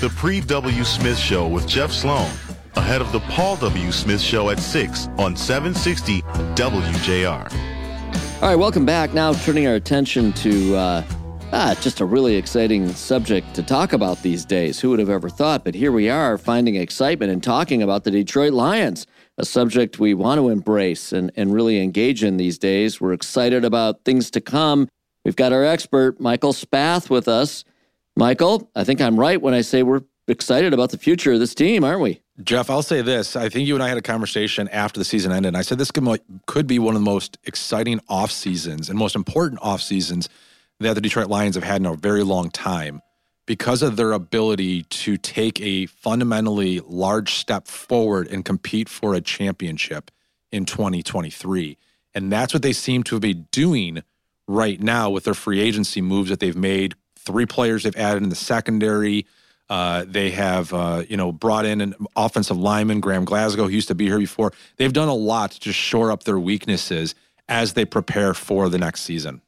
the Pre W. Smith Show with Jeff Sloan, ahead of the Paul W. Smith Show at 6 on 760 WJR. All right, welcome back. Now turning our attention to uh, ah, just a really exciting subject to talk about these days. Who would have ever thought? But here we are finding excitement and talking about the Detroit Lions, a subject we want to embrace and, and really engage in these days. We're excited about things to come. We've got our expert, Michael Spath, with us. Michael, I think I'm right when I say we're excited about the future of this team, aren't we? Jeff, I'll say this. I think you and I had a conversation after the season ended. And I said this could be one of the most exciting off seasons and most important off seasons that the Detroit Lions have had in a very long time because of their ability to take a fundamentally large step forward and compete for a championship in 2023. And that's what they seem to be doing right now with their free agency moves that they've made three players they've added in the secondary. Uh, they have, uh, you know, brought in an offensive lineman, Graham Glasgow, who used to be here before. They've done a lot to shore up their weaknesses as they prepare for the next season.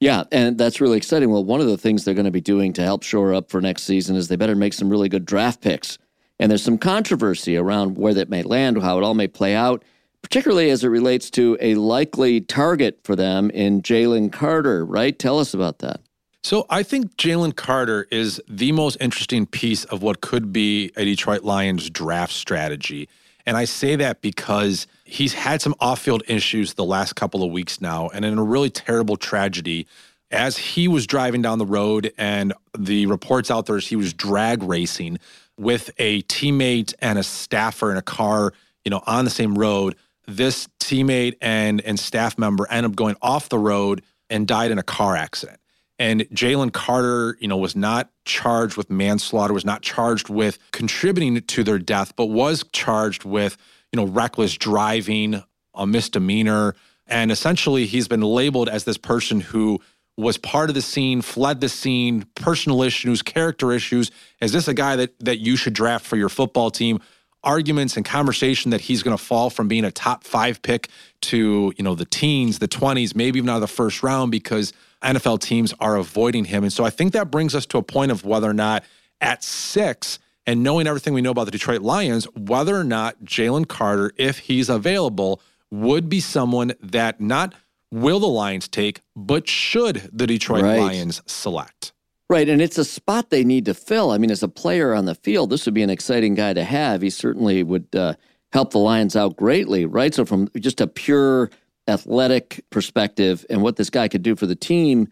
Yeah, and that's really exciting. Well, one of the things they're going to be doing to help shore up for next season is they better make some really good draft picks. And there's some controversy around where that may land, how it all may play out, particularly as it relates to a likely target for them in Jalen Carter, right? Tell us about that. So I think Jalen Carter is the most interesting piece of what could be a Detroit Lions draft strategy. And I say that because he's had some off field issues the last couple of weeks now, and in a really terrible tragedy. As he was driving down the road, and the reports out there is he was drag racing with a teammate and a staffer in a car, you know, on the same road. This teammate and and staff member end up going off the road and died in a car accident. And Jalen Carter, you know, was not charged with manslaughter, was not charged with contributing to their death, but was charged with, you know, reckless driving, a misdemeanor. And essentially, he's been labeled as this person who was part of the scene, fled the scene, personal issues, character issues. Is this a guy that that you should draft for your football team? Arguments and conversation that he's going to fall from being a top five pick to you know the teens, the twenties, maybe even out of the first round because NFL teams are avoiding him. And so I think that brings us to a point of whether or not at six, and knowing everything we know about the Detroit Lions, whether or not Jalen Carter, if he's available, would be someone that not will the Lions take, but should the Detroit right. Lions select. Right. And it's a spot they need to fill. I mean, as a player on the field, this would be an exciting guy to have. He certainly would uh, help the Lions out greatly, right? So, from just a pure athletic perspective and what this guy could do for the team,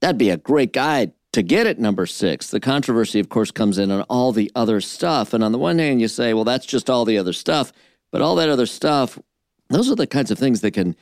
that'd be a great guy to get at number six. The controversy, of course, comes in on all the other stuff. And on the one hand, you say, well, that's just all the other stuff. But all that other stuff, those are the kinds of things that can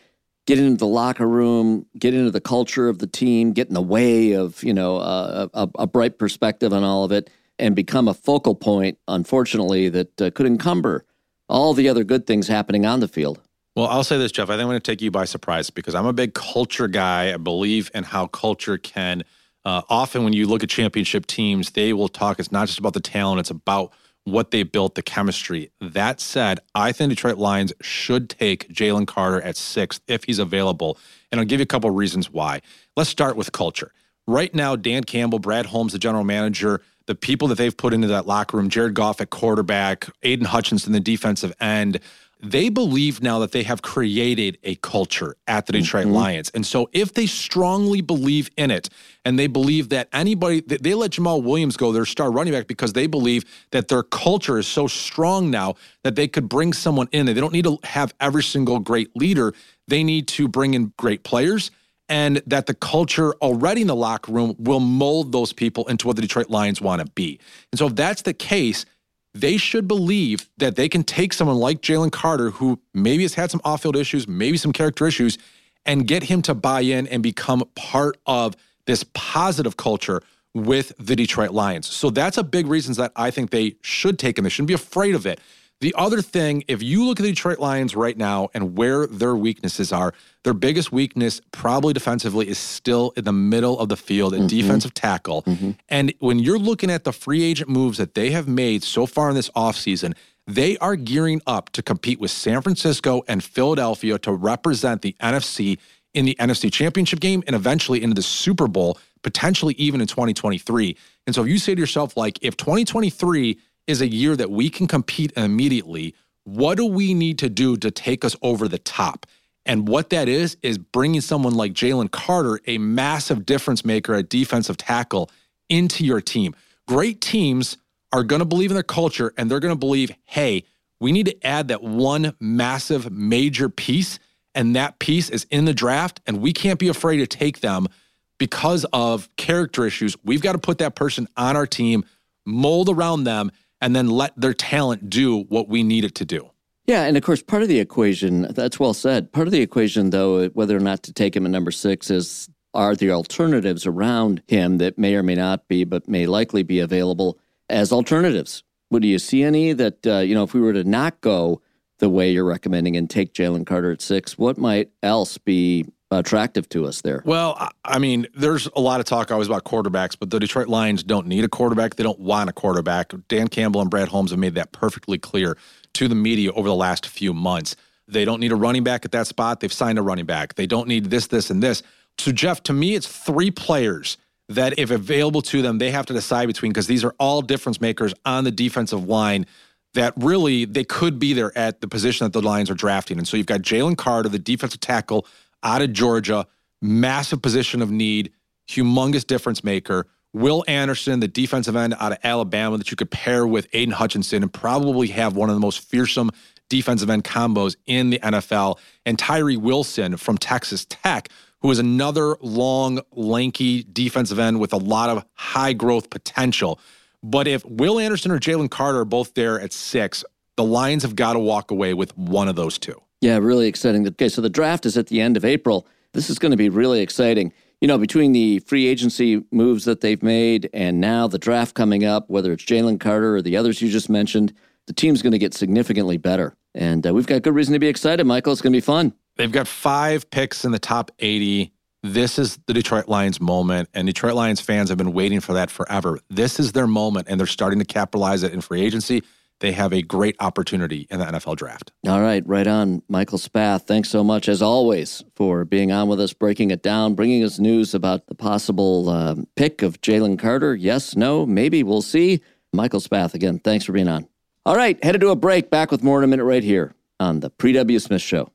get into the locker room, get into the culture of the team, get in the way of, you know, a, a, bright perspective on all of it and become a focal point, unfortunately, that uh, could encumber all the other good things happening on the field. Well, I'll say this, Jeff. I think I'm going to take you by surprise because I'm a big culture guy. I believe in how culture can. Uh, often, when you look at championship teams, they will talk. It's not just about the talent; it's about what they built, the chemistry. That said, I think Detroit Lions should take Jalen Carter at sixth if he's available, and I'll give you a couple of reasons why. Let's start with culture. Right now, Dan Campbell, Brad Holmes, the general manager, the people that they've put into that locker room, Jared Goff at quarterback, Aidan Hutchinson, the defensive end they believe now that they have created a culture at the Detroit mm-hmm. Lions. And so if they strongly believe in it and they believe that anybody, they let Jamaal Williams go, their star running back, because they believe that their culture is so strong now that they could bring someone in. They don't need to have every single great leader. They need to bring in great players and that the culture already in the locker room will mold those people into what the Detroit Lions want to be. And so if that's the case, they should believe that they can take someone like Jalen Carter, who maybe has had some off field issues, maybe some character issues, and get him to buy in and become part of this positive culture with the Detroit Lions. So that's a big reason that I think they should take him. They shouldn't be afraid of it. The other thing, if you look at the Detroit Lions right now and where their weaknesses are, their biggest weakness, probably defensively, is still in the middle of the field in mm-hmm. defensive tackle. Mm-hmm. And when you're looking at the free agent moves that they have made so far in this offseason, they are gearing up to compete with San Francisco and Philadelphia to represent the NFC in the NFC Championship game and eventually into the Super Bowl potentially even in 2023. And so if you say to yourself, like, if 2023 is a year that we can compete immediately, what do we need to do to take us over the top? And what that is, is bringing someone like Jalen Carter, a massive difference maker at defensive tackle, into your team. Great teams are going to believe in their culture and they're going to believe, hey, we need to add that one massive major piece. And that piece is in the draft. And we can't be afraid to take them because of character issues. We've got to put that person on our team, mold around them, and then let their talent do what we need it to do. Yeah, and of course, part of the equation, that's well said. Part of the equation, though, whether or not to take him at number six is are the alternatives around him that may or may not be, but may likely be available as alternatives. Would you see any that, uh, you know, if we were to not go the way you're recommending and take Jalen Carter at six, what might else be attractive to us there? Well, I mean, there's a lot of talk always about quarterbacks, but the Detroit Lions don't need a quarterback. They don't want a quarterback. Dan Campbell and Brad Holmes have made that perfectly clear to the media over the last few months. They don't need a running back at that spot. They've signed a running back. They don't need this, this, and this. So, Jeff, to me, it's three players that, if available to them, they have to decide between because these are all difference makers on the defensive line that really they could be there at the position that the Lions are drafting. And so you've got Jalen Carter, the defensive tackle out of Georgia, massive position of need, humongous difference maker. Will Anderson, the defensive end out of Alabama, that you could pair with Aidan Hutchinson and probably have one of the most fearsome defensive end combos in the NFL. And Tyree Wilson from Texas Tech, who is another long, lanky defensive end with a lot of high growth potential. But if Will Anderson or Jalen Carter are both there at six, the Lions have got to walk away with one of those two. Yeah, really exciting. Okay, so the draft is at the end of April. This is going to be really exciting. You know, between the free agency moves that they've made and now the draft coming up, whether it's Jalen Carter or the others you just mentioned, the team's going to get significantly better. And uh, we've got good reason to be excited, Michael. It's going to be fun. They've got five picks in the top 80. This is the Detroit Lions moment, and Detroit Lions fans have been waiting for that forever. This is their moment, and they're starting to capitalize it in free agency they have a great opportunity in the NFL draft. All right, right on. Michael Spath, thanks so much, as always, for being on with us, breaking it down, bringing us news about the possible uh, pick of Jalen Carter. Yes, no, maybe, we'll see. Michael Spath, again, thanks for being on. All right, headed to a break. Back with more in a minute right here on the Pre W. Smith Show.